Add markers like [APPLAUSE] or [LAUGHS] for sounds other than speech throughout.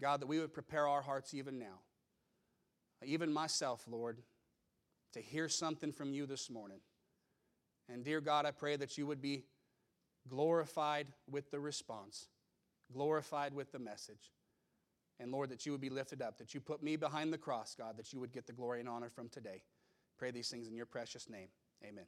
God, that we would prepare our hearts even now, even myself, Lord, to hear something from you this morning. And dear God, I pray that you would be glorified with the response, glorified with the message. And Lord, that you would be lifted up, that you put me behind the cross, God, that you would get the glory and honor from today. Pray these things in your precious name. Amen.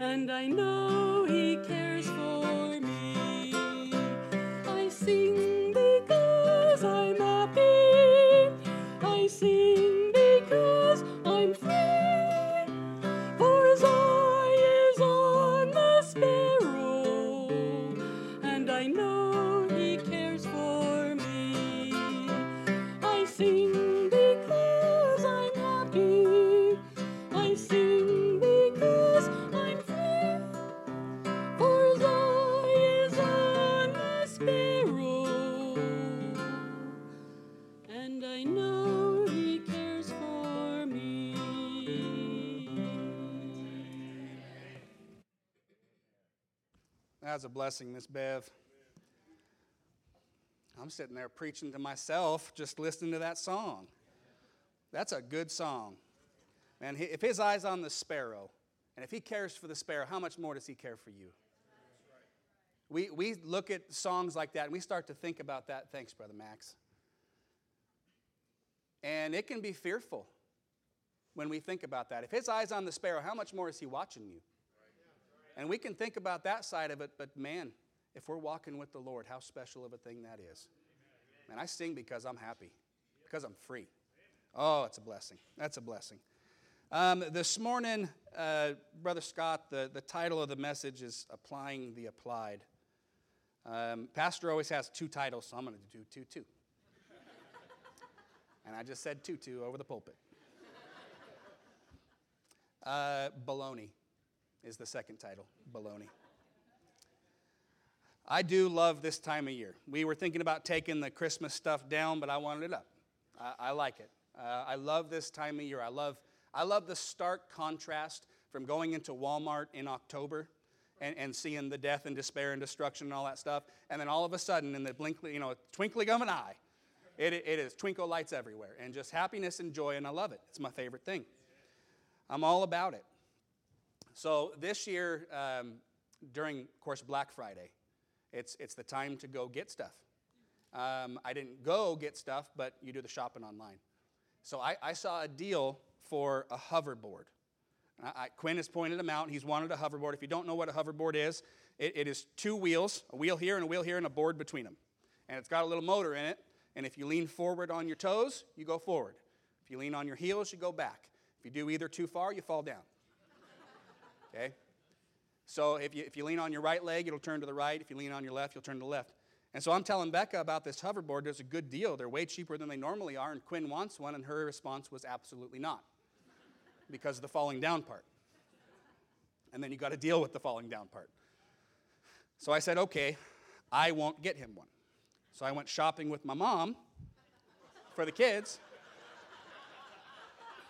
And I know he cares for blessing, Miss Bev. I'm sitting there preaching to myself just listening to that song. That's a good song. Man, if his eye's on the sparrow, and if he cares for the sparrow, how much more does he care for you? We, we look at songs like that and we start to think about that. Thanks, Brother Max. And it can be fearful when we think about that. If his eye's on the sparrow, how much more is he watching you? And we can think about that side of it, but man, if we're walking with the Lord, how special of a thing that is. And I sing because I'm happy, because I'm free. Oh, it's a blessing. That's a blessing. Um, this morning, uh, Brother Scott, the, the title of the message is Applying the Applied. Um, Pastor always has two titles, so I'm going to do two, two. [LAUGHS] and I just said two, two over the pulpit. Uh, baloney is the second title. Baloney. I do love this time of year. We were thinking about taking the Christmas stuff down, but I wanted it up. I, I like it. Uh, I love this time of year. I love, I love the stark contrast from going into Walmart in October and, and seeing the death and despair and destruction and all that stuff, and then all of a sudden, in the blink, you know, twinkling of an eye, it, it is twinkle lights everywhere, and just happiness and joy, and I love it. It's my favorite thing. I'm all about it. So this year, um, during, of course, Black Friday, it's, it's the time to go get stuff. Um, I didn't go get stuff, but you do the shopping online. So I, I saw a deal for a hoverboard. I, Quinn has pointed him out. He's wanted a hoverboard. If you don't know what a hoverboard is, it, it is two wheels, a wheel here and a wheel here, and a board between them. And it's got a little motor in it. And if you lean forward on your toes, you go forward. If you lean on your heels, you go back. If you do either too far, you fall down. Okay? So if you, if you lean on your right leg, it'll turn to the right. If you lean on your left, you'll turn to the left. And so I'm telling Becca about this hoverboard. There's a good deal. They're way cheaper than they normally are. And Quinn wants one, and her response was absolutely not [LAUGHS] because of the falling down part. And then you got to deal with the falling down part. So I said, okay, I won't get him one. So I went shopping with my mom for the kids.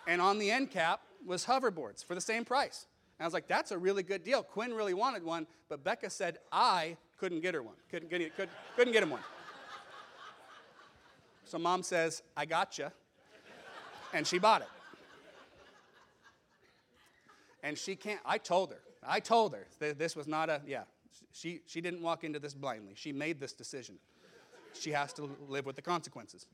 And on the end cap was hoverboards for the same price. And I was like, that's a really good deal. Quinn really wanted one, but Becca said I couldn't get her one. Couldn't get, could, couldn't get him one. So mom says, I got you. And she bought it. And she can't, I told her, I told her this was not a, yeah, she, she didn't walk into this blindly. She made this decision. She has to live with the consequences.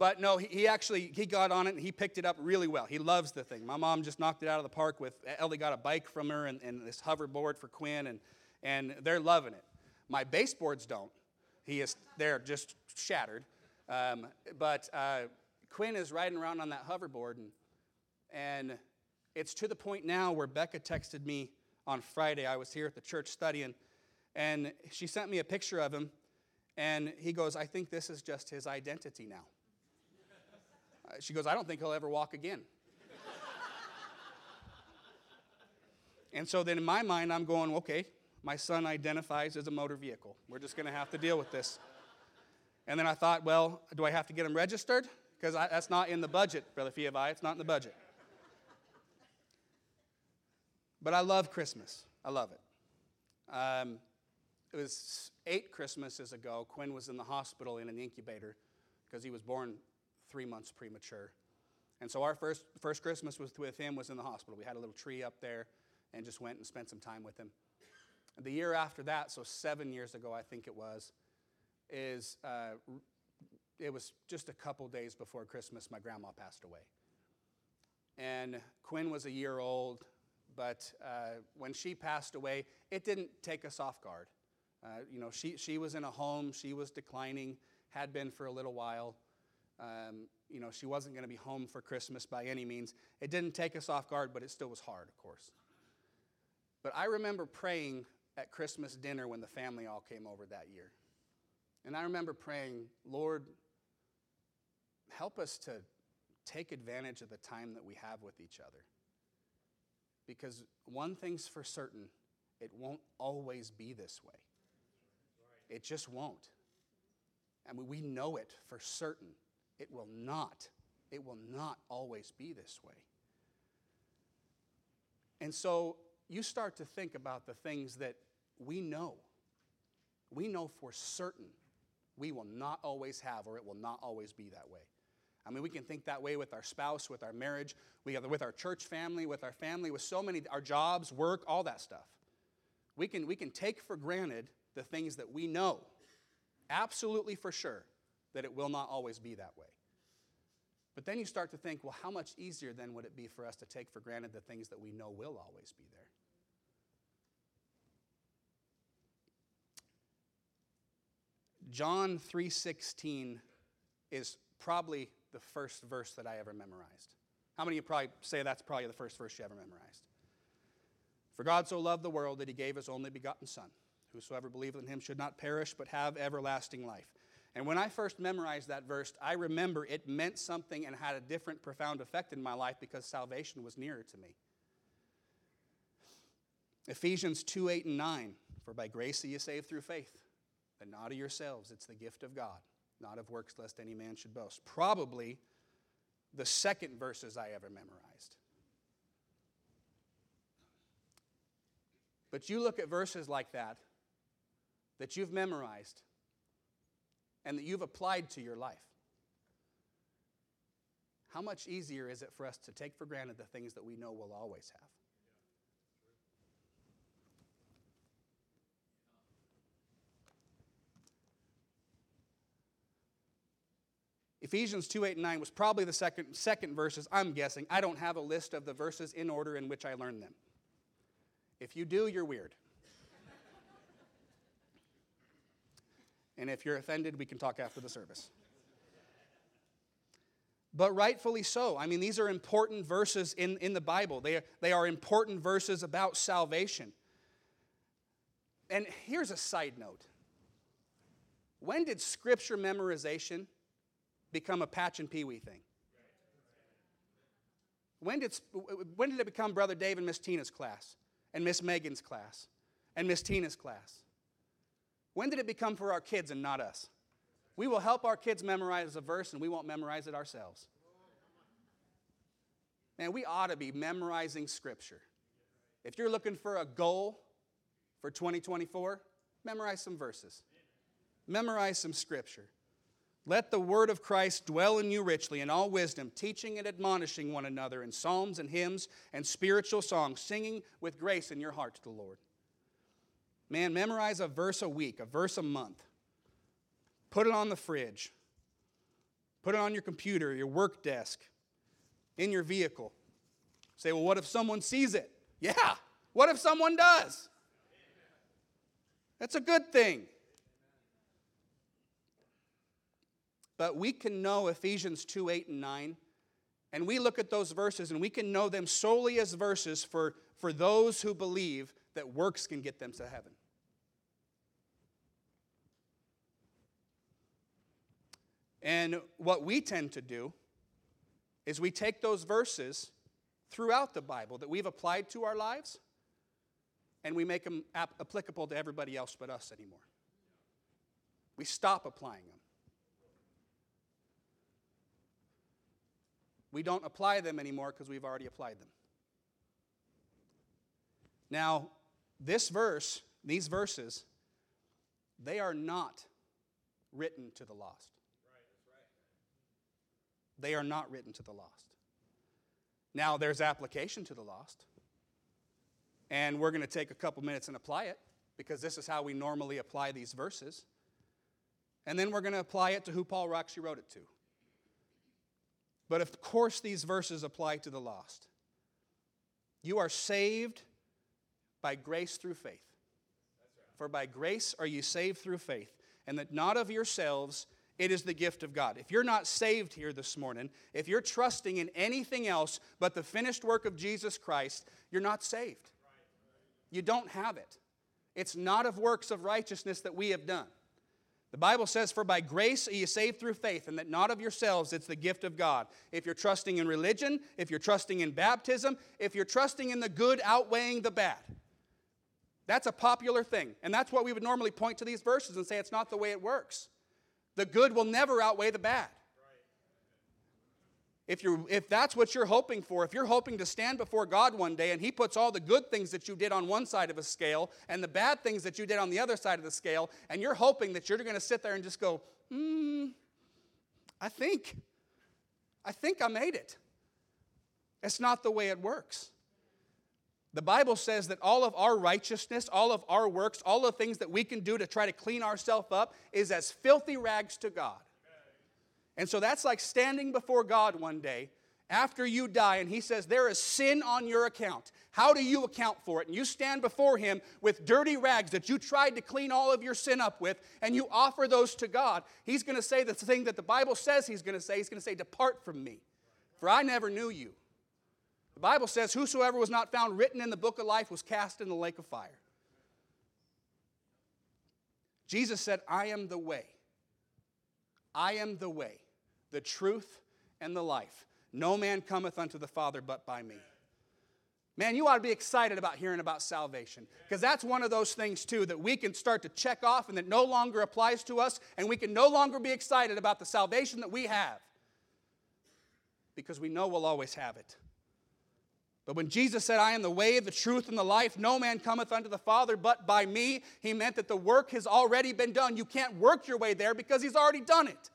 But no, he, he actually, he got on it and he picked it up really well. He loves the thing. My mom just knocked it out of the park with, Ellie got a bike from her and, and this hoverboard for Quinn, and, and they're loving it. My baseboards don't. He is, they're just shattered. Um, but uh, Quinn is riding around on that hoverboard, and, and it's to the point now where Becca texted me on Friday. I was here at the church studying, and she sent me a picture of him, and he goes, I think this is just his identity now. She goes, I don't think he'll ever walk again. and so then in my mind, I'm going, okay, my son identifies as a motor vehicle. We're just going to have to deal with this. And then I thought, well, do I have to get him registered? Because that's not in the budget, Brother Fiovi. It's not in the budget. But I love Christmas. I love it. Um, it was eight Christmases ago. Quinn was in the hospital in an incubator because he was born three months premature. And so our first, first Christmas was with him was in the hospital. We had a little tree up there and just went and spent some time with him. The year after that, so seven years ago, I think it was, is uh, it was just a couple days before Christmas, my grandma passed away. And Quinn was a year old, but uh, when she passed away, it didn't take us off guard. Uh, you know, she, she was in a home, she was declining, had been for a little while. Um, you know, she wasn't going to be home for Christmas by any means. It didn't take us off guard, but it still was hard, of course. But I remember praying at Christmas dinner when the family all came over that year. And I remember praying, Lord, help us to take advantage of the time that we have with each other. Because one thing's for certain, it won't always be this way. It just won't. Mean, we know it for certain. It will not. It will not always be this way. And so you start to think about the things that we know. We know for certain we will not always have, or it will not always be that way. I mean, we can think that way with our spouse, with our marriage, with our church family, with our family, with so many, our jobs, work, all that stuff. We can, we can take for granted the things that we know, absolutely for sure, that it will not always be that way. But then you start to think, well, how much easier then would it be for us to take for granted the things that we know will always be there? John 3:16 is probably the first verse that I ever memorized. How many of you probably say that's probably the first verse you ever memorized? For God so loved the world that he gave his only begotten son. Whosoever believeth in him should not perish but have everlasting life. And when I first memorized that verse, I remember it meant something and had a different, profound effect in my life because salvation was nearer to me. Ephesians 2 8 and 9 For by grace are you saved through faith, and not of yourselves. It's the gift of God, not of works, lest any man should boast. Probably the second verses I ever memorized. But you look at verses like that, that you've memorized, and that you've applied to your life. How much easier is it for us to take for granted the things that we know we'll always have? Ephesians 2 8 and 9 was probably the second, second verses, I'm guessing. I don't have a list of the verses in order in which I learned them. If you do, you're weird. And if you're offended, we can talk after the service. But rightfully so. I mean, these are important verses in, in the Bible, they are, they are important verses about salvation. And here's a side note when did scripture memorization become a patch and pee wee thing? When did, when did it become Brother Dave and Miss Tina's class, and Miss Megan's class, and Miss Tina's class? When did it become for our kids and not us? We will help our kids memorize a verse and we won't memorize it ourselves. Man, we ought to be memorizing Scripture. If you're looking for a goal for 2024, memorize some verses, memorize some Scripture. Let the word of Christ dwell in you richly in all wisdom, teaching and admonishing one another in psalms and hymns and spiritual songs, singing with grace in your heart to the Lord. Man, memorize a verse a week, a verse a month. Put it on the fridge. Put it on your computer, your work desk, in your vehicle. Say, well, what if someone sees it? Yeah. What if someone does? That's a good thing. But we can know Ephesians 2 8 and 9, and we look at those verses and we can know them solely as verses for, for those who believe that works can get them to heaven. And what we tend to do is we take those verses throughout the Bible that we've applied to our lives and we make them ap- applicable to everybody else but us anymore. We stop applying them. We don't apply them anymore because we've already applied them. Now, this verse, these verses, they are not written to the lost. They are not written to the lost. Now, there's application to the lost. And we're going to take a couple minutes and apply it because this is how we normally apply these verses. And then we're going to apply it to who Paul actually wrote it to. But of course, these verses apply to the lost. You are saved by grace through faith. For by grace are you saved through faith, and that not of yourselves, it is the gift of God. If you're not saved here this morning, if you're trusting in anything else but the finished work of Jesus Christ, you're not saved. You don't have it. It's not of works of righteousness that we have done. The Bible says, For by grace are you saved through faith, and that not of yourselves, it's the gift of God. If you're trusting in religion, if you're trusting in baptism, if you're trusting in the good outweighing the bad, that's a popular thing. And that's what we would normally point to these verses and say it's not the way it works. The good will never outweigh the bad. If, you're, if that's what you're hoping for, if you're hoping to stand before God one day and He puts all the good things that you did on one side of a scale and the bad things that you did on the other side of the scale, and you're hoping that you're going to sit there and just go, hmm, I think, I think I made it. It's not the way it works. The Bible says that all of our righteousness, all of our works, all the things that we can do to try to clean ourselves up is as filthy rags to God. And so that's like standing before God one day after you die and He says, There is sin on your account. How do you account for it? And you stand before Him with dirty rags that you tried to clean all of your sin up with, and you offer those to God. He's going to say the thing that the Bible says He's going to say. He's going to say, Depart from me, for I never knew you. The Bible says, Whosoever was not found written in the book of life was cast in the lake of fire. Jesus said, I am the way, I am the way, the truth, and the life. No man cometh unto the Father but by me. Man, you ought to be excited about hearing about salvation because that's one of those things, too, that we can start to check off and that no longer applies to us, and we can no longer be excited about the salvation that we have because we know we'll always have it. But when Jesus said, I am the way, the truth, and the life, no man cometh unto the Father but by me, he meant that the work has already been done. You can't work your way there because he's already done it.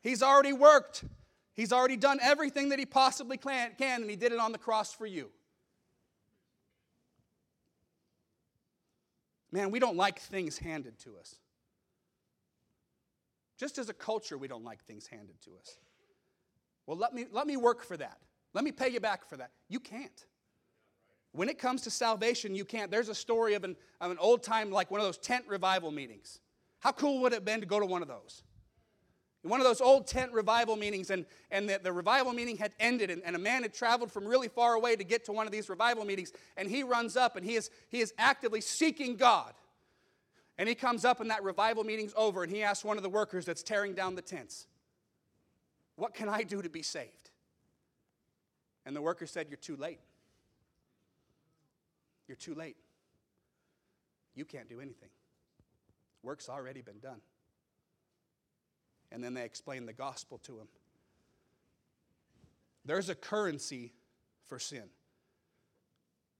He's already worked. He's already done everything that he possibly can, and he did it on the cross for you. Man, we don't like things handed to us. Just as a culture, we don't like things handed to us. Well, let me, let me work for that. Let me pay you back for that. You can't. When it comes to salvation, you can't. There's a story of an, of an old time, like one of those tent revival meetings. How cool would it have been to go to one of those? One of those old tent revival meetings, and, and the, the revival meeting had ended, and, and a man had traveled from really far away to get to one of these revival meetings, and he runs up and he is, he is actively seeking God. And he comes up, and that revival meeting's over, and he asks one of the workers that's tearing down the tents, What can I do to be saved? And the worker said, You're too late. You're too late. You can't do anything. Work's already been done. And then they explained the gospel to him. There's a currency for sin.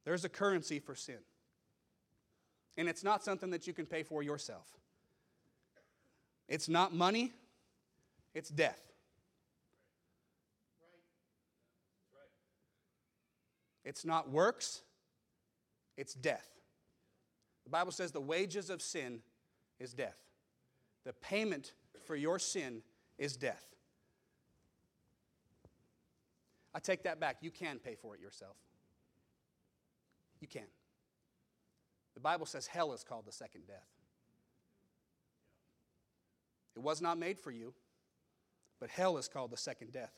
There's a currency for sin. And it's not something that you can pay for yourself. It's not money, it's death. It's not works, it's death. The Bible says the wages of sin is death. The payment for your sin is death. I take that back. You can pay for it yourself. You can. The Bible says hell is called the second death. It was not made for you, but hell is called the second death.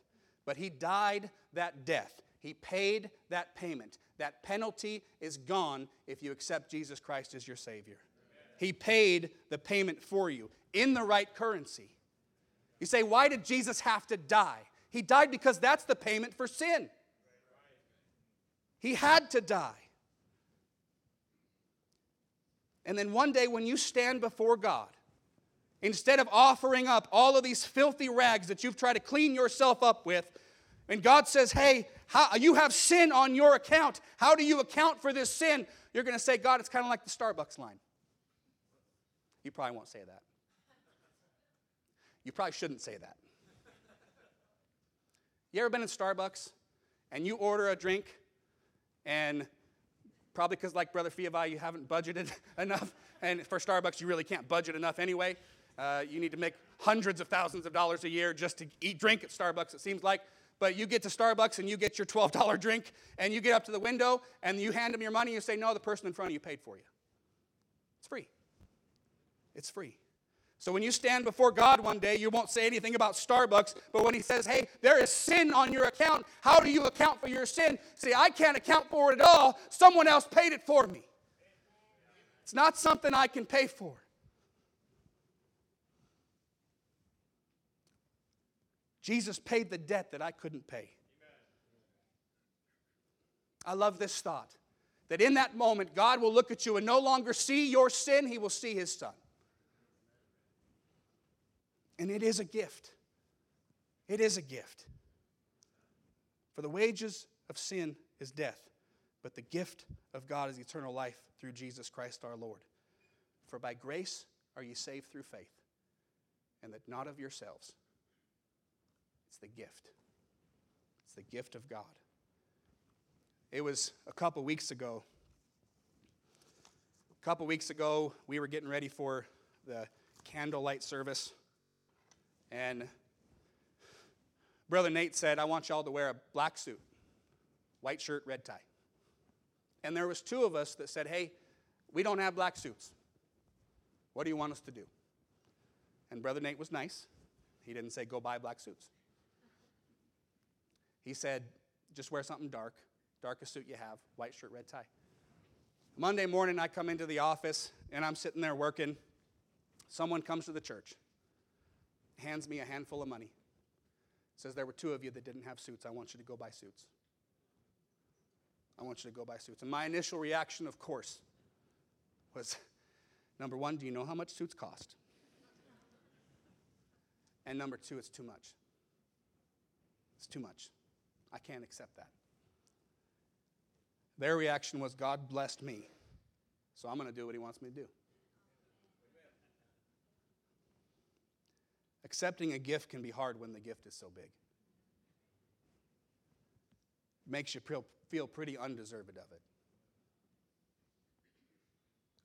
But he died that death. He paid that payment. That penalty is gone if you accept Jesus Christ as your Savior. He paid the payment for you in the right currency. You say, why did Jesus have to die? He died because that's the payment for sin. He had to die. And then one day, when you stand before God, instead of offering up all of these filthy rags that you've tried to clean yourself up with, and God says, Hey, how, you have sin on your account. How do you account for this sin? You're going to say, God, it's kind of like the Starbucks line. You probably won't say that. You probably shouldn't say that. You ever been in Starbucks and you order a drink and probably because like Brother Fiavi, you haven't budgeted [LAUGHS] enough and for Starbucks you really can't budget enough anyway. Uh, you need to make hundreds of thousands of dollars a year just to eat drink at Starbucks it seems like. But you get to Starbucks and you get your $12 drink and you get up to the window and you hand them your money and you say, no, the person in front of you paid for you. It's free. It's free. So when you stand before God one day, you won't say anything about Starbucks, but when He says, hey, there is sin on your account, how do you account for your sin? See, I can't account for it at all. Someone else paid it for me. It's not something I can pay for. Jesus paid the debt that I couldn't pay. I love this thought that in that moment, God will look at you and no longer see your sin, He will see His Son. And it is a gift. It is a gift. For the wages of sin is death, but the gift of God is eternal life through Jesus Christ our Lord. For by grace are ye saved through faith, and that not of yourselves. It's the gift. It's the gift of God. It was a couple weeks ago. A couple weeks ago, we were getting ready for the candlelight service and Brother Nate said, I want y'all to wear a black suit, white shirt, red tie. And there was two of us that said, hey, we don't have black suits. What do you want us to do? And Brother Nate was nice. He didn't say, go buy black suits. He said, just wear something dark, darkest suit you have, white shirt, red tie. Monday morning, I come into the office and I'm sitting there working. Someone comes to the church. hands me a handful of money. Says there were two of you that didn't have suits. I want you to go buy suits. I want you to go buy suits. And my initial reaction, of course, was number one, do you know how much suits cost? And number two, it's too much. It's too much. I can't accept that. Their reaction was, God blessed me, so I'm going to do what He wants me to do. Accepting a gift can be hard when the gift is so big. Makes you feel pretty undeserved of it.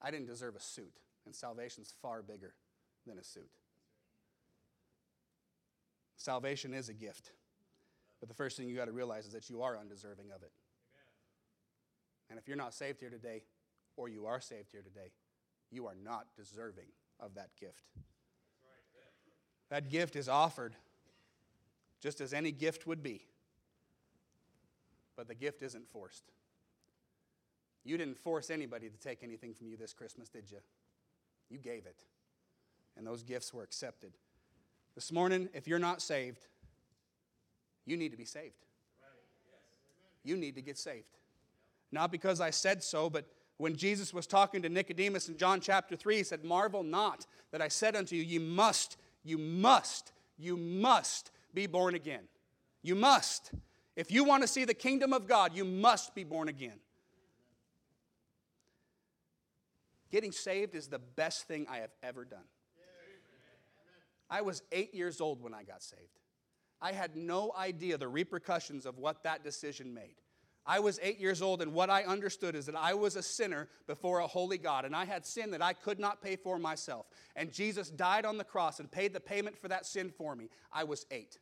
I didn't deserve a suit, and salvation's far bigger than a suit. Salvation is a gift. But the first thing you got to realize is that you are undeserving of it. And if you're not saved here today, or you are saved here today, you are not deserving of that gift. That gift is offered just as any gift would be, but the gift isn't forced. You didn't force anybody to take anything from you this Christmas, did you? You gave it, and those gifts were accepted. This morning, if you're not saved, you need to be saved. You need to get saved. Not because I said so, but when Jesus was talking to Nicodemus in John chapter 3, he said, Marvel not that I said unto you, you must, you must, you must be born again. You must. If you want to see the kingdom of God, you must be born again. Getting saved is the best thing I have ever done. I was eight years old when I got saved. I had no idea the repercussions of what that decision made. I was eight years old, and what I understood is that I was a sinner before a holy God, and I had sin that I could not pay for myself. And Jesus died on the cross and paid the payment for that sin for me. I was eight.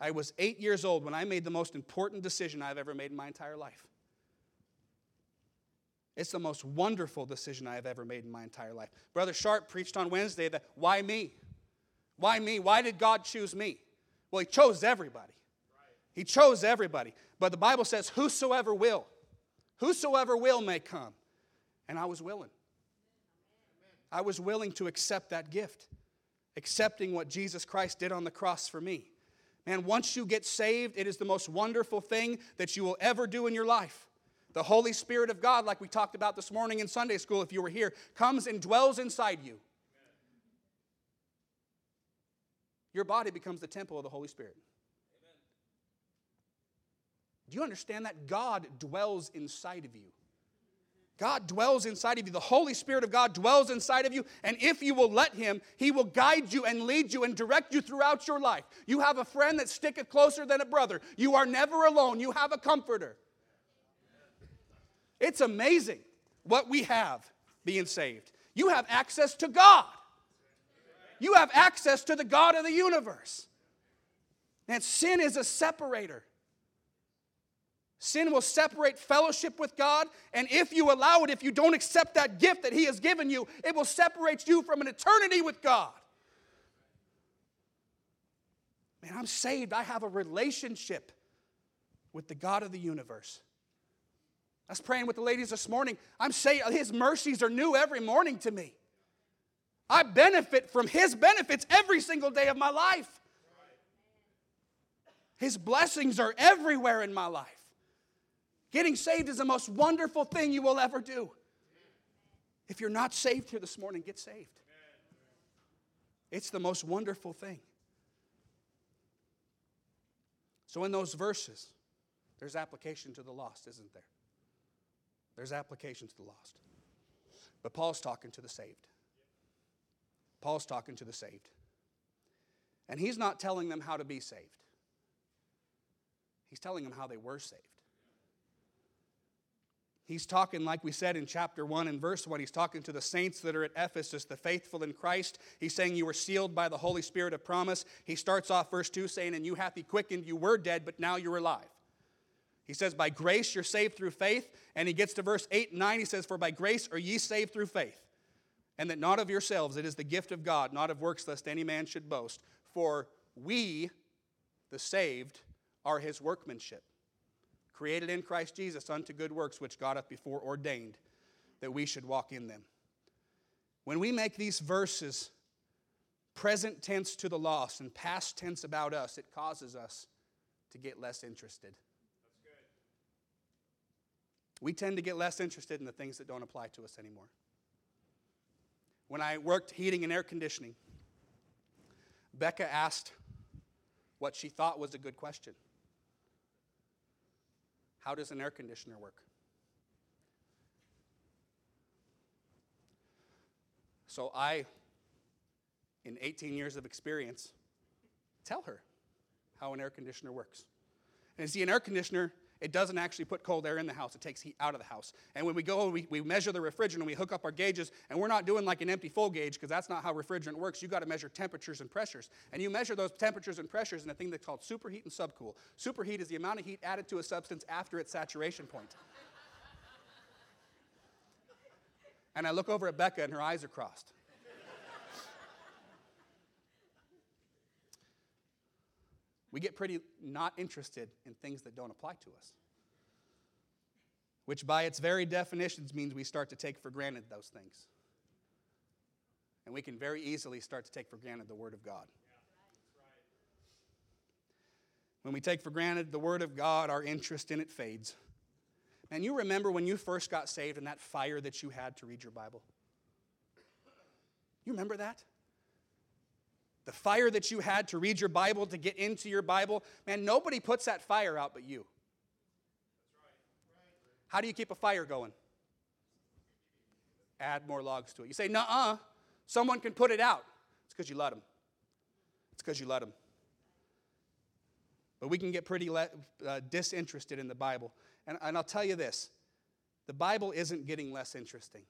I was eight years old when I made the most important decision I've ever made in my entire life. It's the most wonderful decision I have ever made in my entire life. Brother Sharp preached on Wednesday that why me? Why me? Why did God choose me? Well, He chose everybody. He chose everybody. But the Bible says, Whosoever will, whosoever will may come. And I was willing. I was willing to accept that gift, accepting what Jesus Christ did on the cross for me. Man, once you get saved, it is the most wonderful thing that you will ever do in your life. The Holy Spirit of God, like we talked about this morning in Sunday school, if you were here, comes and dwells inside you. Your body becomes the temple of the Holy Spirit. Amen. Do you understand that? God dwells inside of you. God dwells inside of you. The Holy Spirit of God dwells inside of you. And if you will let Him, He will guide you and lead you and direct you throughout your life. You have a friend that sticketh closer than a brother. You are never alone. You have a comforter. It's amazing what we have being saved. You have access to God you have access to the God of the universe. And sin is a separator. Sin will separate fellowship with God, and if you allow it, if you don't accept that gift that He has given you, it will separate you from an eternity with God. Man, I'm saved. I have a relationship with the God of the universe. I was praying with the ladies this morning. I'm saying His mercies are new every morning to me. I benefit from His benefits every single day of my life. His blessings are everywhere in my life. Getting saved is the most wonderful thing you will ever do. If you're not saved here this morning, get saved. It's the most wonderful thing. So, in those verses, there's application to the lost, isn't there? There's application to the lost. But Paul's talking to the saved. Paul's talking to the saved. And he's not telling them how to be saved, he's telling them how they were saved. He's talking, like we said in chapter 1 and verse 1, he's talking to the saints that are at Ephesus, the faithful in Christ. He's saying, You were sealed by the Holy Spirit of promise. He starts off verse 2 saying, And you hath he quickened, you were dead, but now you're alive. He says, By grace you're saved through faith. And he gets to verse 8 and 9, he says, For by grace are ye saved through faith and that not of yourselves, it is the gift of God, not of works, lest any man should boast. For we, the saved, are his workmanship, created in Christ Jesus unto good works, which God hath before ordained that we should walk in them. When we make these verses present tense to the lost and past tense about us, it causes us to get less interested. We tend to get less interested in the things that don't apply to us anymore. When I worked heating and air conditioning, Becca asked what she thought was a good question How does an air conditioner work? So I, in 18 years of experience, tell her how an air conditioner works. And see, an air conditioner, it doesn't actually put cold air in the house, it takes heat out of the house. And when we go, we, we measure the refrigerant and we hook up our gauges, and we're not doing like an empty full gauge because that's not how refrigerant works. you got to measure temperatures and pressures. And you measure those temperatures and pressures in a thing that's called superheat and subcool. Superheat is the amount of heat added to a substance after its saturation point. And I look over at Becca, and her eyes are crossed. We get pretty not interested in things that don't apply to us, which by its very definitions means we start to take for granted those things. And we can very easily start to take for granted the Word of God. When we take for granted the Word of God, our interest in it fades. And you remember when you first got saved and that fire that you had to read your Bible? You remember that? The fire that you had to read your Bible, to get into your Bible. Man, nobody puts that fire out but you. How do you keep a fire going? Add more logs to it. You say, nah, uh, someone can put it out. It's because you let them. It's because you let them. But we can get pretty uh, disinterested in the Bible. And, and I'll tell you this the Bible isn't getting less interesting.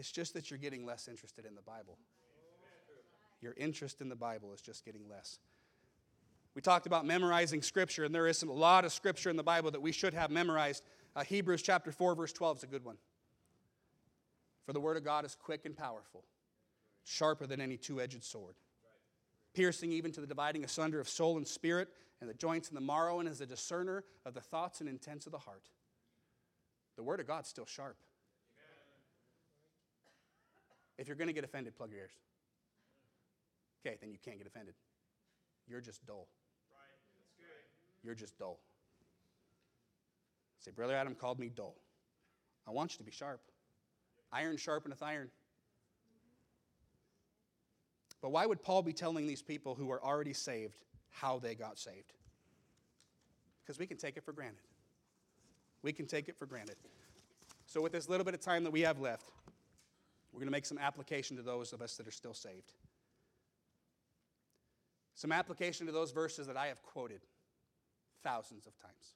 It's just that you're getting less interested in the Bible. Your interest in the Bible is just getting less. We talked about memorizing Scripture, and there is a lot of Scripture in the Bible that we should have memorized. Uh, Hebrews chapter 4, verse 12 is a good one. For the Word of God is quick and powerful, sharper than any two edged sword, piercing even to the dividing asunder of soul and spirit, and the joints and the marrow, and is a discerner of the thoughts and intents of the heart. The Word of God's still sharp. If you're going to get offended, plug your ears. Okay, then you can't get offended. You're just dull. You're just dull. Say, Brother Adam called me dull. I want you to be sharp. Iron sharpeneth iron. But why would Paul be telling these people who are already saved how they got saved? Because we can take it for granted. We can take it for granted. So, with this little bit of time that we have left, we're going to make some application to those of us that are still saved. Some application to those verses that I have quoted thousands of times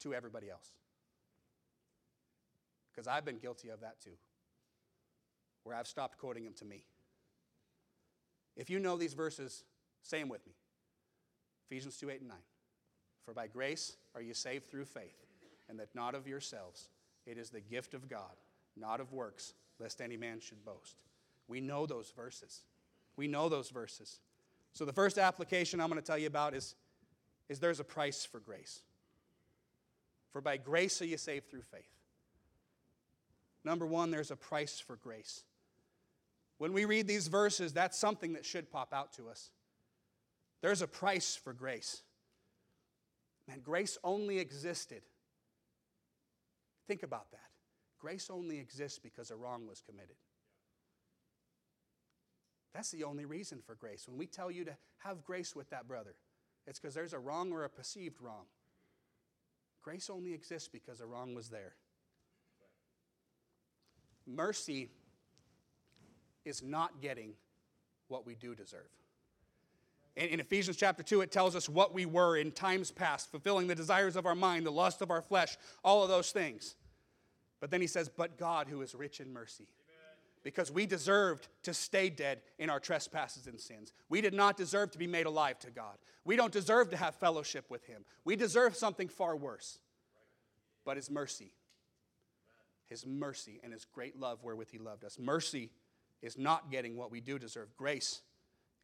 to everybody else. Because I've been guilty of that too, where I've stopped quoting them to me. If you know these verses, say them with me Ephesians 2 8 and 9. For by grace are you saved through faith, and that not of yourselves. It is the gift of God not of works, lest any man should boast. We know those verses. We know those verses. So the first application I'm going to tell you about is, is there's a price for grace. For by grace are you saved through faith. Number one, there's a price for grace. When we read these verses, that's something that should pop out to us. There's a price for grace. Man, grace only existed. Think about that. Grace only exists because a wrong was committed. That's the only reason for grace. When we tell you to have grace with that brother, it's because there's a wrong or a perceived wrong. Grace only exists because a wrong was there. Mercy is not getting what we do deserve. In, in, Ephesians chapter 2, it tells us what we were in times past, fulfilling the desires of our mind, the lust of our flesh, all of those things. But then he says, But God who is rich in mercy. Because we deserved to stay dead in our trespasses and sins. We did not deserve to be made alive to God. We don't deserve to have fellowship with Him. We deserve something far worse. But His mercy, His mercy, and His great love wherewith He loved us. Mercy is not getting what we do deserve, grace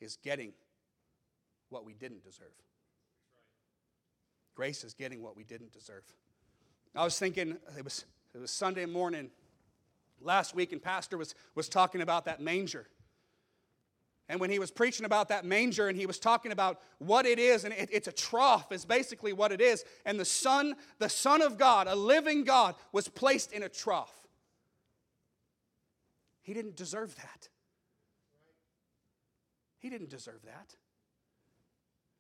is getting what we didn't deserve. Grace is getting what we didn't deserve. I was thinking, it was it was Sunday morning Last week, and Pastor was, was talking about that manger. And when he was preaching about that manger and he was talking about what it is, and it, it's a trough, is basically what it is. And the Son, the Son of God, a living God, was placed in a trough. He didn't deserve that. He didn't deserve that.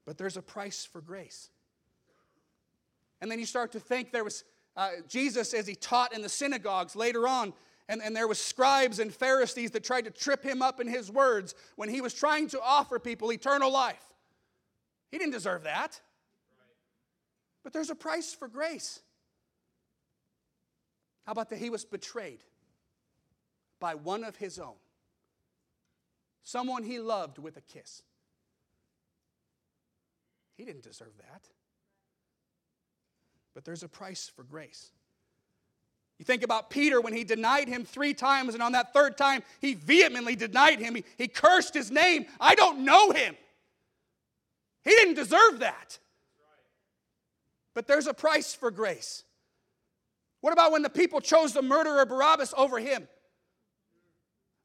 But there's a price for grace. And then you start to think there was uh, Jesus as he taught in the synagogues later on, and, and there was scribes and Pharisees that tried to trip him up in his words when he was trying to offer people eternal life. He didn't deserve that. But there's a price for grace. How about that he was betrayed by one of his own? Someone he loved with a kiss. He didn't deserve that. But there's a price for grace. You think about Peter when he denied him three times, and on that third time, he vehemently denied him. He, he cursed his name. I don't know him. He didn't deserve that. But there's a price for grace. What about when the people chose the murderer Barabbas over him?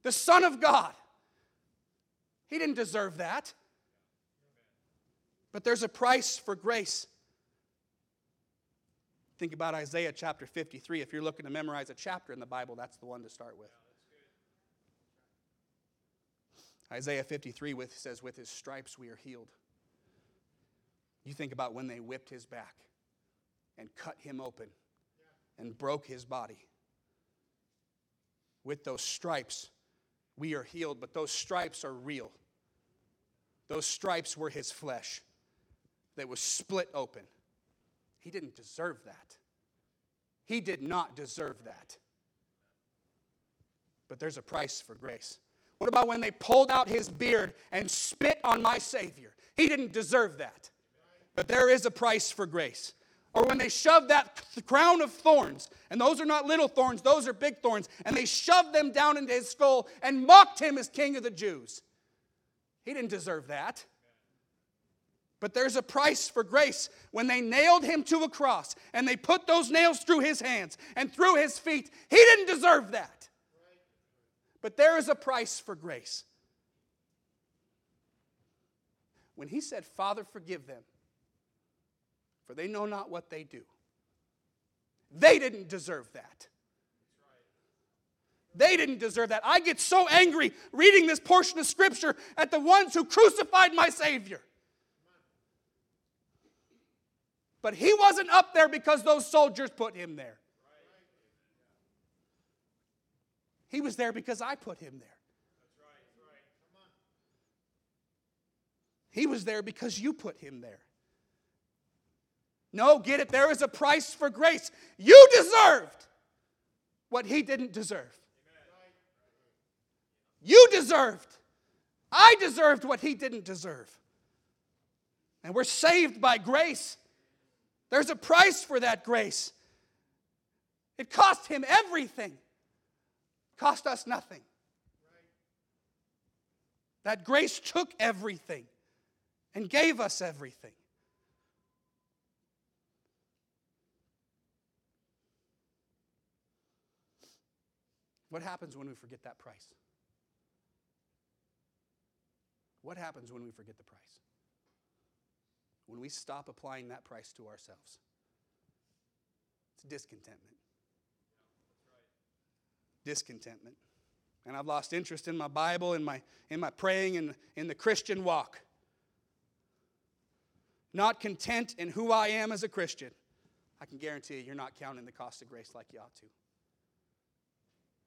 The Son of God. He didn't deserve that. But there's a price for grace. Think about Isaiah chapter 53. If you're looking to memorize a chapter in the Bible, that's the one to start with. Isaiah 53 with, says, With his stripes we are healed. You think about when they whipped his back and cut him open and broke his body. With those stripes, we are healed, but those stripes are real. Those stripes were his flesh that was split open. He didn't deserve that. He did not deserve that. But there's a price for grace. What about when they pulled out his beard and spit on my Savior? He didn't deserve that. But there is a price for grace. Or when they shoved that crown of thorns, and those are not little thorns, those are big thorns, and they shoved them down into his skull and mocked him as king of the Jews. He didn't deserve that. But there's a price for grace. When they nailed him to a cross and they put those nails through his hands and through his feet, he didn't deserve that. But there is a price for grace. When he said, Father, forgive them, for they know not what they do, they didn't deserve that. They didn't deserve that. I get so angry reading this portion of Scripture at the ones who crucified my Savior. But he wasn't up there because those soldiers put him there. He was there because I put him there. He was there because you put him there. No, get it. There is a price for grace. You deserved what he didn't deserve. You deserved. I deserved what he didn't deserve. And we're saved by grace. There's a price for that grace. It cost him everything, cost us nothing. That grace took everything and gave us everything. What happens when we forget that price? What happens when we forget the price? When we stop applying that price to ourselves. It's discontentment. Discontentment. And I've lost interest in my Bible, in my, in my praying, and in the Christian walk. Not content in who I am as a Christian. I can guarantee you, you're not counting the cost of grace like you ought to.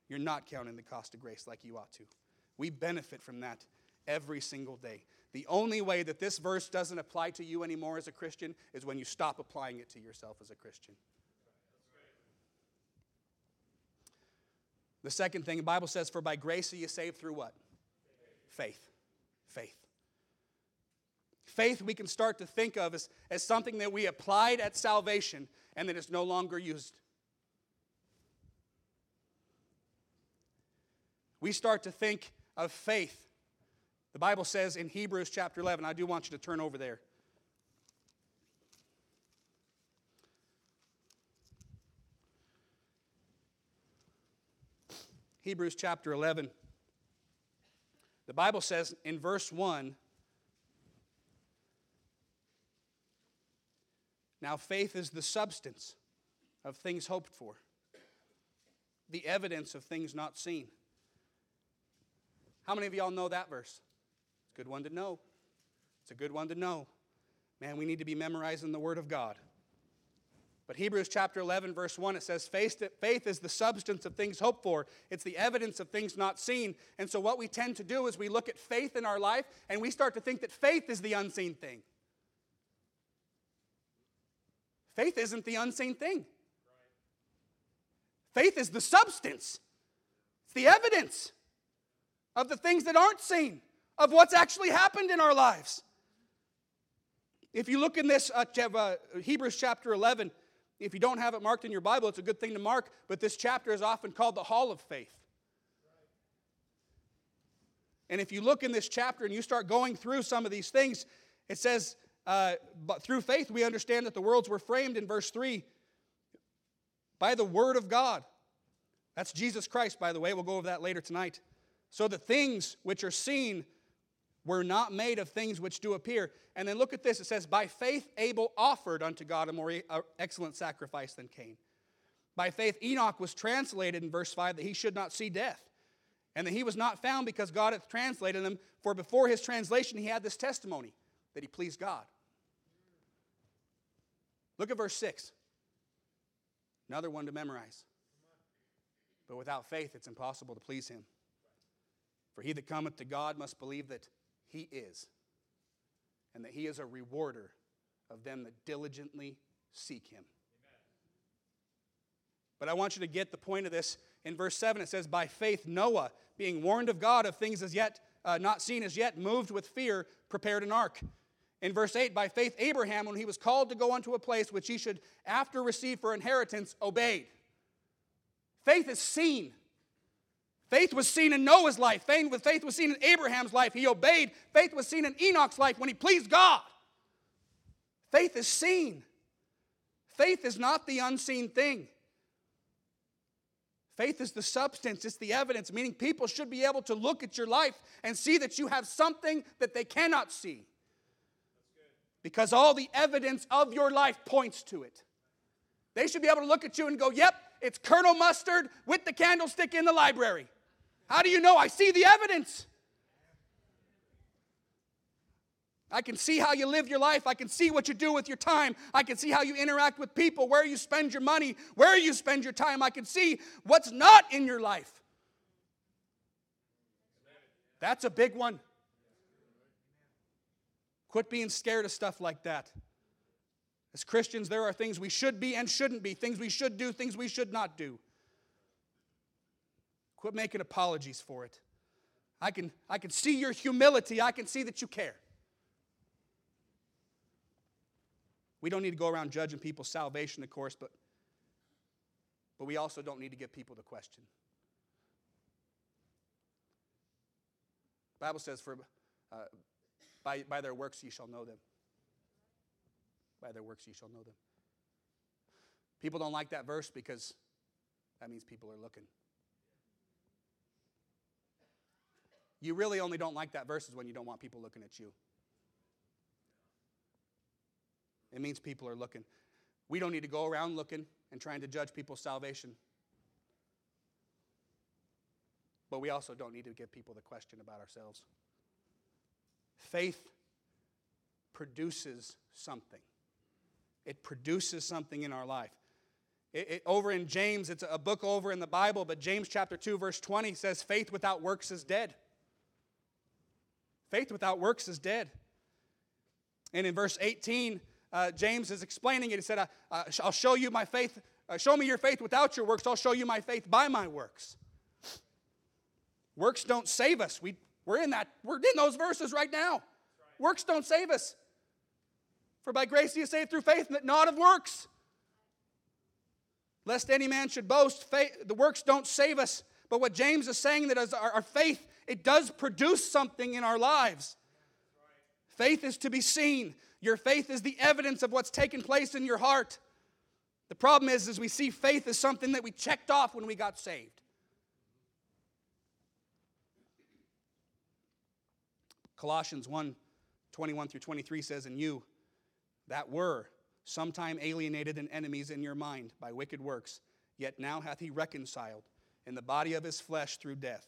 You're not counting the cost of grace like you ought to. We benefit from that every single day. The only way that this verse doesn't apply to you anymore as a Christian is when you stop applying it to yourself as a Christian. The second thing, the Bible says, For by grace are you saved through what? Faith. Faith. Faith we can start to think of as, as something that we applied at salvation and that is no longer used. We start to think of faith the Bible says in Hebrews chapter 11, I do want you to turn over there. Hebrews chapter 11. The Bible says in verse 1 Now faith is the substance of things hoped for, the evidence of things not seen. How many of y'all know that verse? Good one to know. It's a good one to know. Man, we need to be memorizing the Word of God. But Hebrews chapter 11, verse 1, it says, faith is the substance of things hoped for, it's the evidence of things not seen. And so, what we tend to do is we look at faith in our life and we start to think that faith is the unseen thing. Faith isn't the unseen thing. Faith is the substance, it's the evidence of the things that aren't seen, of what's actually happened in our lives. If you look in this uh, uh, Hebrews chapter 11, if you don't have it marked in your Bible, it's a good thing to mark, but this chapter is often called the Hall of Faith. And if you look in this chapter and you start going through some of these things, it says, uh, but through faith we understand that the worlds were framed in verse 3 by the Word of God. That's Jesus Christ, by the way. We'll go over that later tonight. So the things which are seen were not made of things which do appear. And then look at this it says, By faith Abel offered unto God a more excellent sacrifice than Cain. By faith Enoch was translated in verse 5 that he should not see death, and that he was not found because God hath translated him. For before his translation he had this testimony that he pleased God. Look at verse 6. Another one to memorize. But without faith, it's impossible to please him. For he that cometh to God must believe that he is, and that he is a rewarder of them that diligently seek him. But I want you to get the point of this. In verse 7, it says, By faith, Noah, being warned of God of things as yet uh, not seen as yet, moved with fear, prepared an ark in verse 8, by faith, Abraham, when he was called to go unto a place which he should after receive for inheritance, obeyed. Faith is seen. Faith was seen in Noah's life. Faith was seen in Abraham's life. He obeyed. Faith was seen in Enoch's life when he pleased God. Faith is seen. Faith is not the unseen thing. Faith is the substance, it's the evidence, meaning people should be able to look at your life and see that you have something that they cannot see because all the evidence of your life points to it. They should be able to look at you and go, Yep, it's Colonel Mustard with the candlestick in the library. How do you know? I see the evidence. I can see how you live your life. I can see what you do with your time. I can see how you interact with people, where you spend your money, where you spend your time. I can see what's not in your life. That's a big one. Quit being scared of stuff like that. As Christians, there are things we should be and shouldn't be, things we should do, things we should not do. Quit making apologies for it. I can, I can see your humility, I can see that you care. We don't need to go around judging people's salvation, of course, but, but we also don't need to get people to question. The Bible says, for uh, by, by their works ye shall know them. By their works ye shall know them. People don't like that verse because that means people are looking. You really only don't like that verse is when you don't want people looking at you. It means people are looking. We don't need to go around looking and trying to judge people's salvation. But we also don't need to give people the question about ourselves. Faith produces something. It produces something in our life. It, it, over in James, it's a book over in the Bible, but James chapter 2, verse 20 says, Faith without works is dead. Faith without works is dead. And in verse 18, uh, James is explaining it. He said, I'll show you my faith, uh, show me your faith without your works, I'll show you my faith by my works. Works don't save us. We, we're in that, we're in those verses right now. Works don't save us. For by grace you saved through faith, not of works. Lest any man should boast, faith, the works don't save us. But what James is saying that our, our faith, it does produce something in our lives. Faith is to be seen. Your faith is the evidence of what's taken place in your heart. The problem is, is we see faith as something that we checked off when we got saved. Colossians 1 21 through 23 says, And you that were sometime alienated and enemies in your mind by wicked works, yet now hath he reconciled in the body of his flesh through death,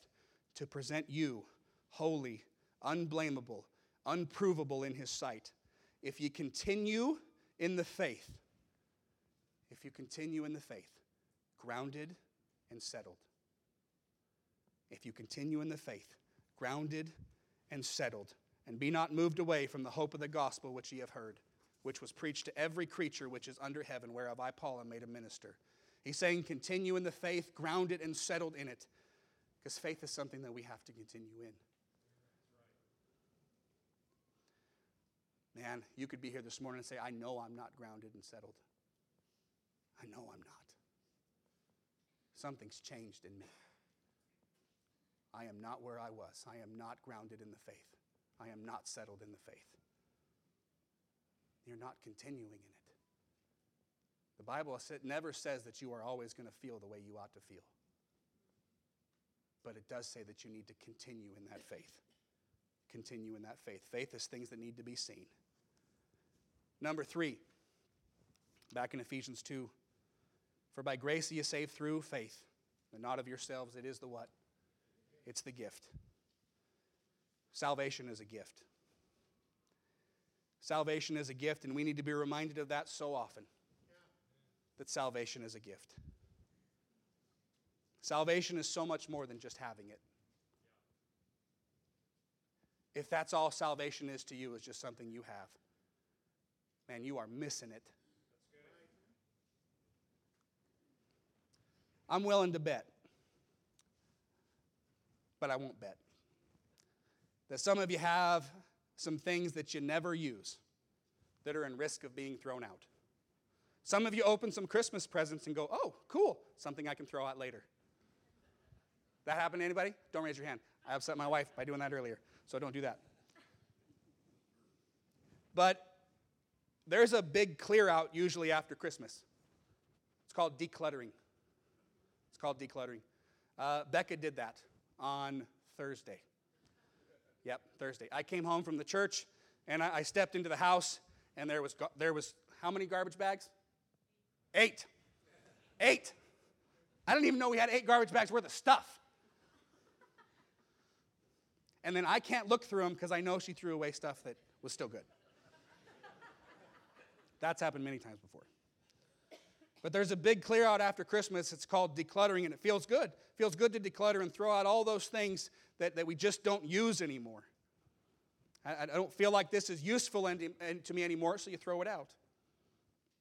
to present you holy, unblameable, unprovable in his sight. If ye continue in the faith, if you continue in the faith, grounded and settled. If you continue in the faith, grounded and settled, and be not moved away from the hope of the gospel which ye have heard, which was preached to every creature which is under heaven, whereof I, Paul, am made a minister. He's saying, continue in the faith, grounded and settled in it, because faith is something that we have to continue in. Man, you could be here this morning and say, I know I'm not grounded and settled. I know I'm not. Something's changed in me. I am not where I was. I am not grounded in the faith. I am not settled in the faith. You're not continuing in it. The Bible never says that you are always going to feel the way you ought to feel. But it does say that you need to continue in that faith. Continue in that faith. Faith is things that need to be seen. Number three, back in Ephesians 2 For by grace are you saved through faith, and not of yourselves. It is the what? It's the gift. Salvation is a gift. Salvation is a gift, and we need to be reminded of that so often that salvation is a gift. Salvation is so much more than just having it. If that's all salvation is to you, is just something you have, man, you are missing it. I'm willing to bet, but I won't bet, that some of you have some things that you never use that are in risk of being thrown out. Some of you open some Christmas presents and go, oh, cool, something I can throw out later. That happened to anybody? Don't raise your hand. I upset my wife by doing that earlier, so don't do that. But there's a big clear out usually after Christmas. It's called decluttering. It's called decluttering. Uh, Becca did that on Thursday. Yep, Thursday. I came home from the church and I, I stepped into the house and there was, there was how many garbage bags? Eight. Eight. I didn't even know we had eight garbage bags worth of stuff. And then I can't look through them because I know she threw away stuff that was still good. That's happened many times before. But there's a big clear out after Christmas. It's called decluttering, and it feels good. It feels good to declutter and throw out all those things that, that we just don't use anymore. I, I don't feel like this is useful to me anymore, so you throw it out.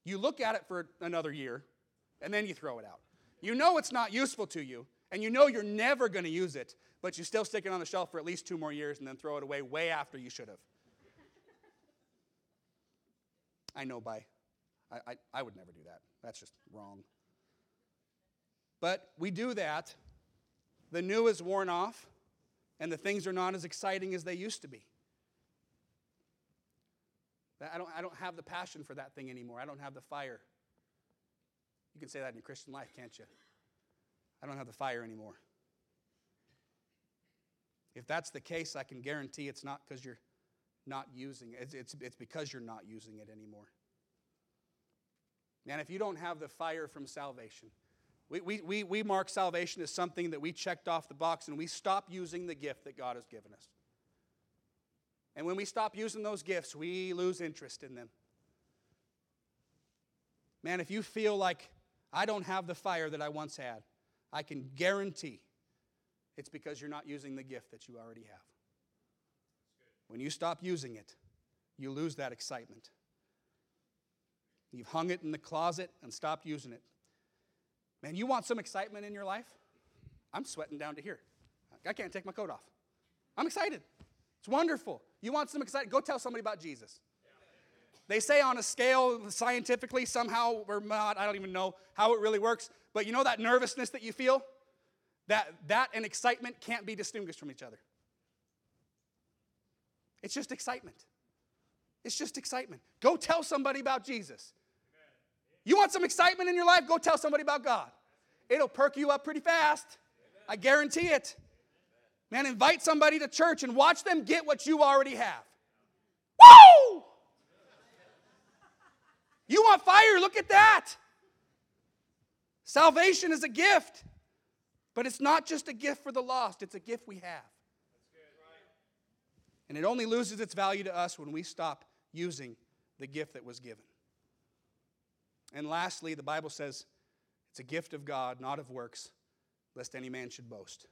You look at it for another year, and then you throw it out. You know it's not useful to you, and you know you're never going to use it, but you still stick it on the shelf for at least two more years and then throw it away way after you should have. I know by, I, I, I would never do that. That's just wrong. But we do that. The new is worn off, and the things are not as exciting as they used to be. I don't, I don't have the passion for that thing anymore. I don't have the fire. You can say that in your Christian life, can't you? I don't have the fire anymore. If that's the case, I can guarantee it's not because you're not using it, it's, it's, it's because you're not using it anymore. Man, if you don't have the fire from salvation, we, we, we, we mark salvation as something that we checked off the box and we stop using the gift that God has given us. And when we stop using those gifts, we lose interest in them. Man, if you feel like I don't have the fire that I once had, I can guarantee it's because you're not using the gift that you already have. When you stop using it, you lose that excitement. You've hung it in the closet and stopped using it. Man, you want some excitement in your life? I'm sweating down to here. I can't take my coat off. I'm excited. It's wonderful. You want some excitement? Go tell somebody about Jesus. They say on a scale, scientifically, somehow or not, I don't even know how it really works, but you know that nervousness that you feel? That, that and excitement can't be distinguished from each other. It's just excitement. It's just excitement. Go tell somebody about Jesus. You want some excitement in your life? Go tell somebody about God. It'll perk you up pretty fast. I guarantee it. Man, invite somebody to church and watch them get what you already have. Woo! You want fire? Look at that. Salvation is a gift, but it's not just a gift for the lost, it's a gift we have. And it only loses its value to us when we stop using the gift that was given. And lastly, the Bible says it's a gift of God, not of works, lest any man should boast.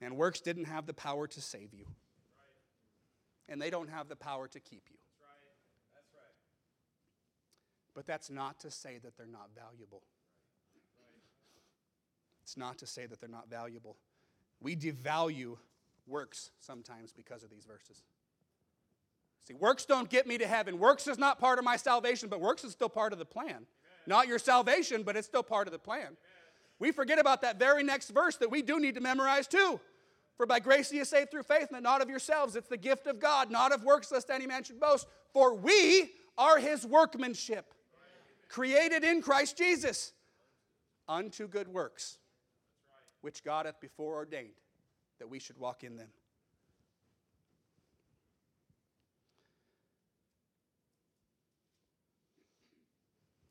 And works didn't have the power to save you, and they don't have the power to keep you. But that's not to say that they're not valuable. It's not to say that they're not valuable. We devalue works sometimes because of these verses. See, works don't get me to heaven. Works is not part of my salvation, but works is still part of the plan. Amen. Not your salvation, but it's still part of the plan. Amen. We forget about that very next verse that we do need to memorize too. For by grace you are saved through faith, and not of yourselves. It's the gift of God, not of works, lest any man should boast. For we are his workmanship created in Christ Jesus unto good works, which God hath before ordained that we should walk in them.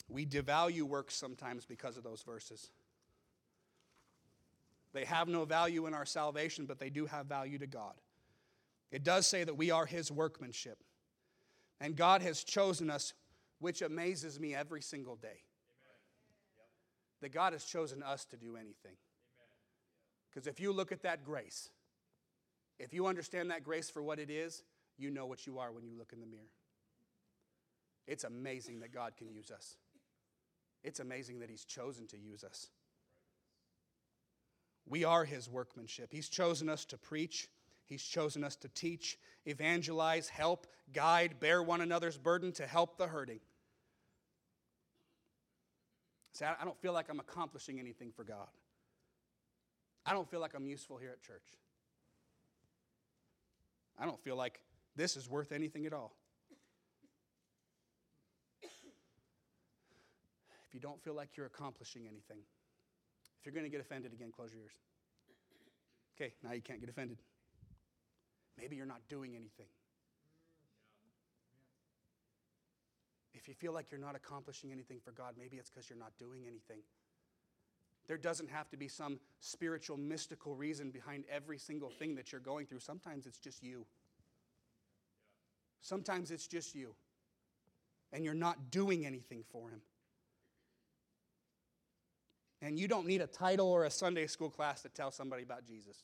We devalue works sometimes because of those verses. They have no value in our salvation, but they do have value to God. It does say that we are His workmanship. And God has chosen us which amazes me every single day. That God has chosen us to do anything. Because if you look at that grace, if you understand that grace for what it is, you know what you are when you look in the mirror. It's amazing that God can use us. It's amazing that He's chosen to use us. We are His workmanship. He's chosen us to preach, He's chosen us to teach, evangelize, help, guide, bear one another's burden to help the hurting. See, I don't feel like I'm accomplishing anything for God. I don't feel like I'm useful here at church. I don't feel like this is worth anything at all. If you don't feel like you're accomplishing anything, if you're going to get offended again, close your ears. Okay, now you can't get offended. Maybe you're not doing anything. If you feel like you're not accomplishing anything for God, maybe it's because you're not doing anything. There doesn't have to be some spiritual, mystical reason behind every single thing that you're going through. Sometimes it's just you. Sometimes it's just you. And you're not doing anything for Him. And you don't need a title or a Sunday school class to tell somebody about Jesus.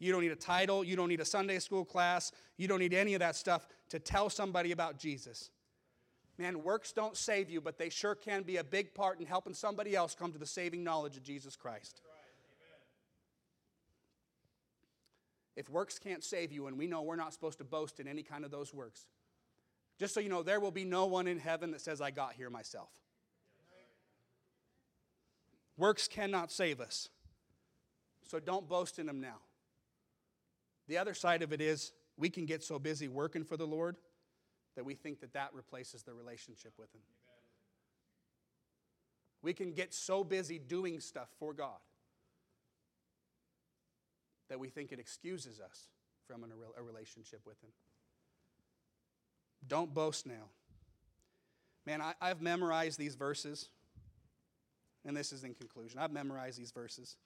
You don't need a title. You don't need a Sunday school class. You don't need any of that stuff to tell somebody about Jesus. Man, works don't save you, but they sure can be a big part in helping somebody else come to the saving knowledge of Jesus Christ. If works can't save you, and we know we're not supposed to boast in any kind of those works, just so you know, there will be no one in heaven that says, I got here myself. Works cannot save us. So don't boast in them now. The other side of it is we can get so busy working for the Lord that we think that that replaces the relationship with Him. We can get so busy doing stuff for God that we think it excuses us from a relationship with Him. Don't boast now. Man, I, have memorized these verses, and this is in conclusion. I've memorized these verses.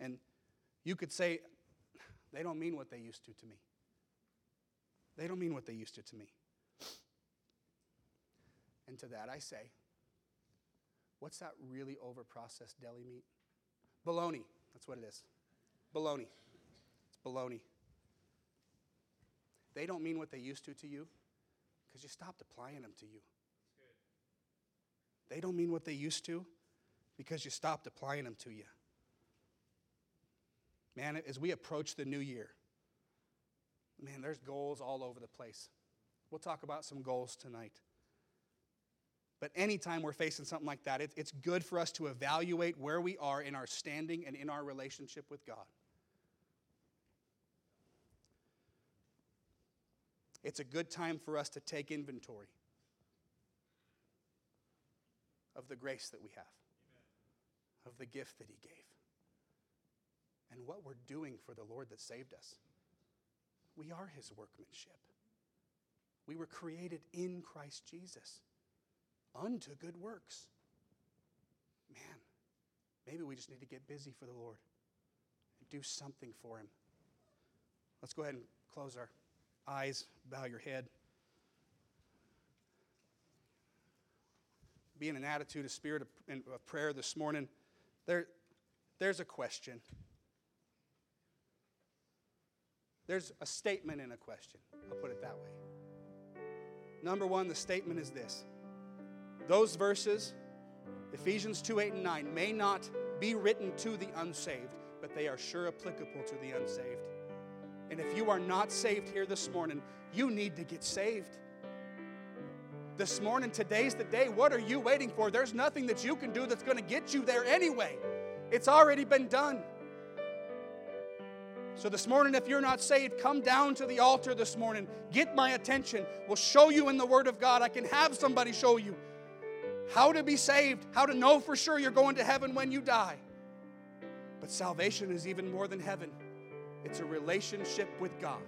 And you could say, they don't mean what they used to to me. They don't mean what they used to to me. And to that I say, what's that really overprocessed deli meat? Bologna. That's what it is. Bologna. It's bologna. They don't mean what they used to to you because you stopped applying them to you. They don't mean what they used to because you stopped applying them to you. Man, as we approach the new year, man, there's goals all over the place. We'll talk about some goals tonight. But anytime we're facing something like that, it, it's good for us to evaluate where we are in our standing and in our relationship with God. It's a good time for us to take inventory of the grace that we have, of the gift that He gave. and what we're doing for the Lord that saved us. We are His workmanship. We were created in Christ Jesus unto good works. Man, maybe we just need to get busy for the Lord and do something for Him. Let's go ahead and close our eyes, bow your head. Be in an attitude of spirit of, of prayer this morning. There, there's a question. There's a statement in a question. I'll put it that way. Number one, the statement is this those verses, Ephesians 2 8 and 9, may not be written to the unsaved, but they are sure applicable to the unsaved. And if you are not saved here this morning, you need to get saved. This morning, today's the day. What are you waiting for? There's nothing that you can do that's going to get you there anyway. It's already been done. So, this morning, if you're not saved, come down to the altar this morning. Get my attention. We'll show you in the Word of God. I can have somebody show you how to be saved, how to know for sure you're going to heaven when you die. But salvation is even more than heaven, it's a relationship with God.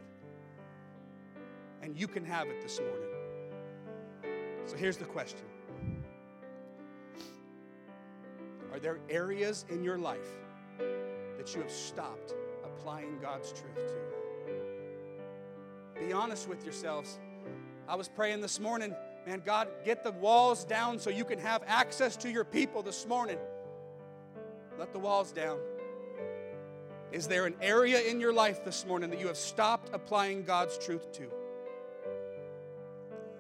And you can have it this morning. So here's the question Are there areas in your life that you have stopped applying God's truth to? Be honest with yourselves. I was praying this morning, man, God, get the walls down so you can have access to your people this morning. Let the walls down. Is there an area in your life this morning that you have stopped applying God's truth to?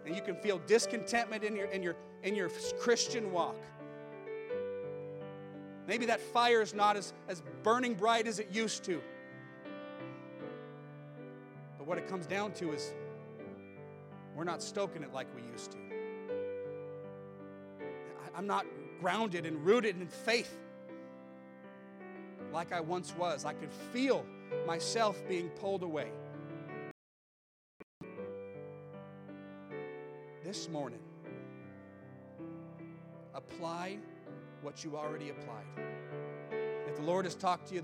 And you can feel discontentment in your, in your, in your Christian walk. Maybe that fire is not as, as burning bright as it used to. But what it comes down to is we're not stoking it like we used to. I'm not grounded and rooted in faith like I once was. I could feel myself being pulled away. This morning, apply what you already applied. If the Lord has talked to you,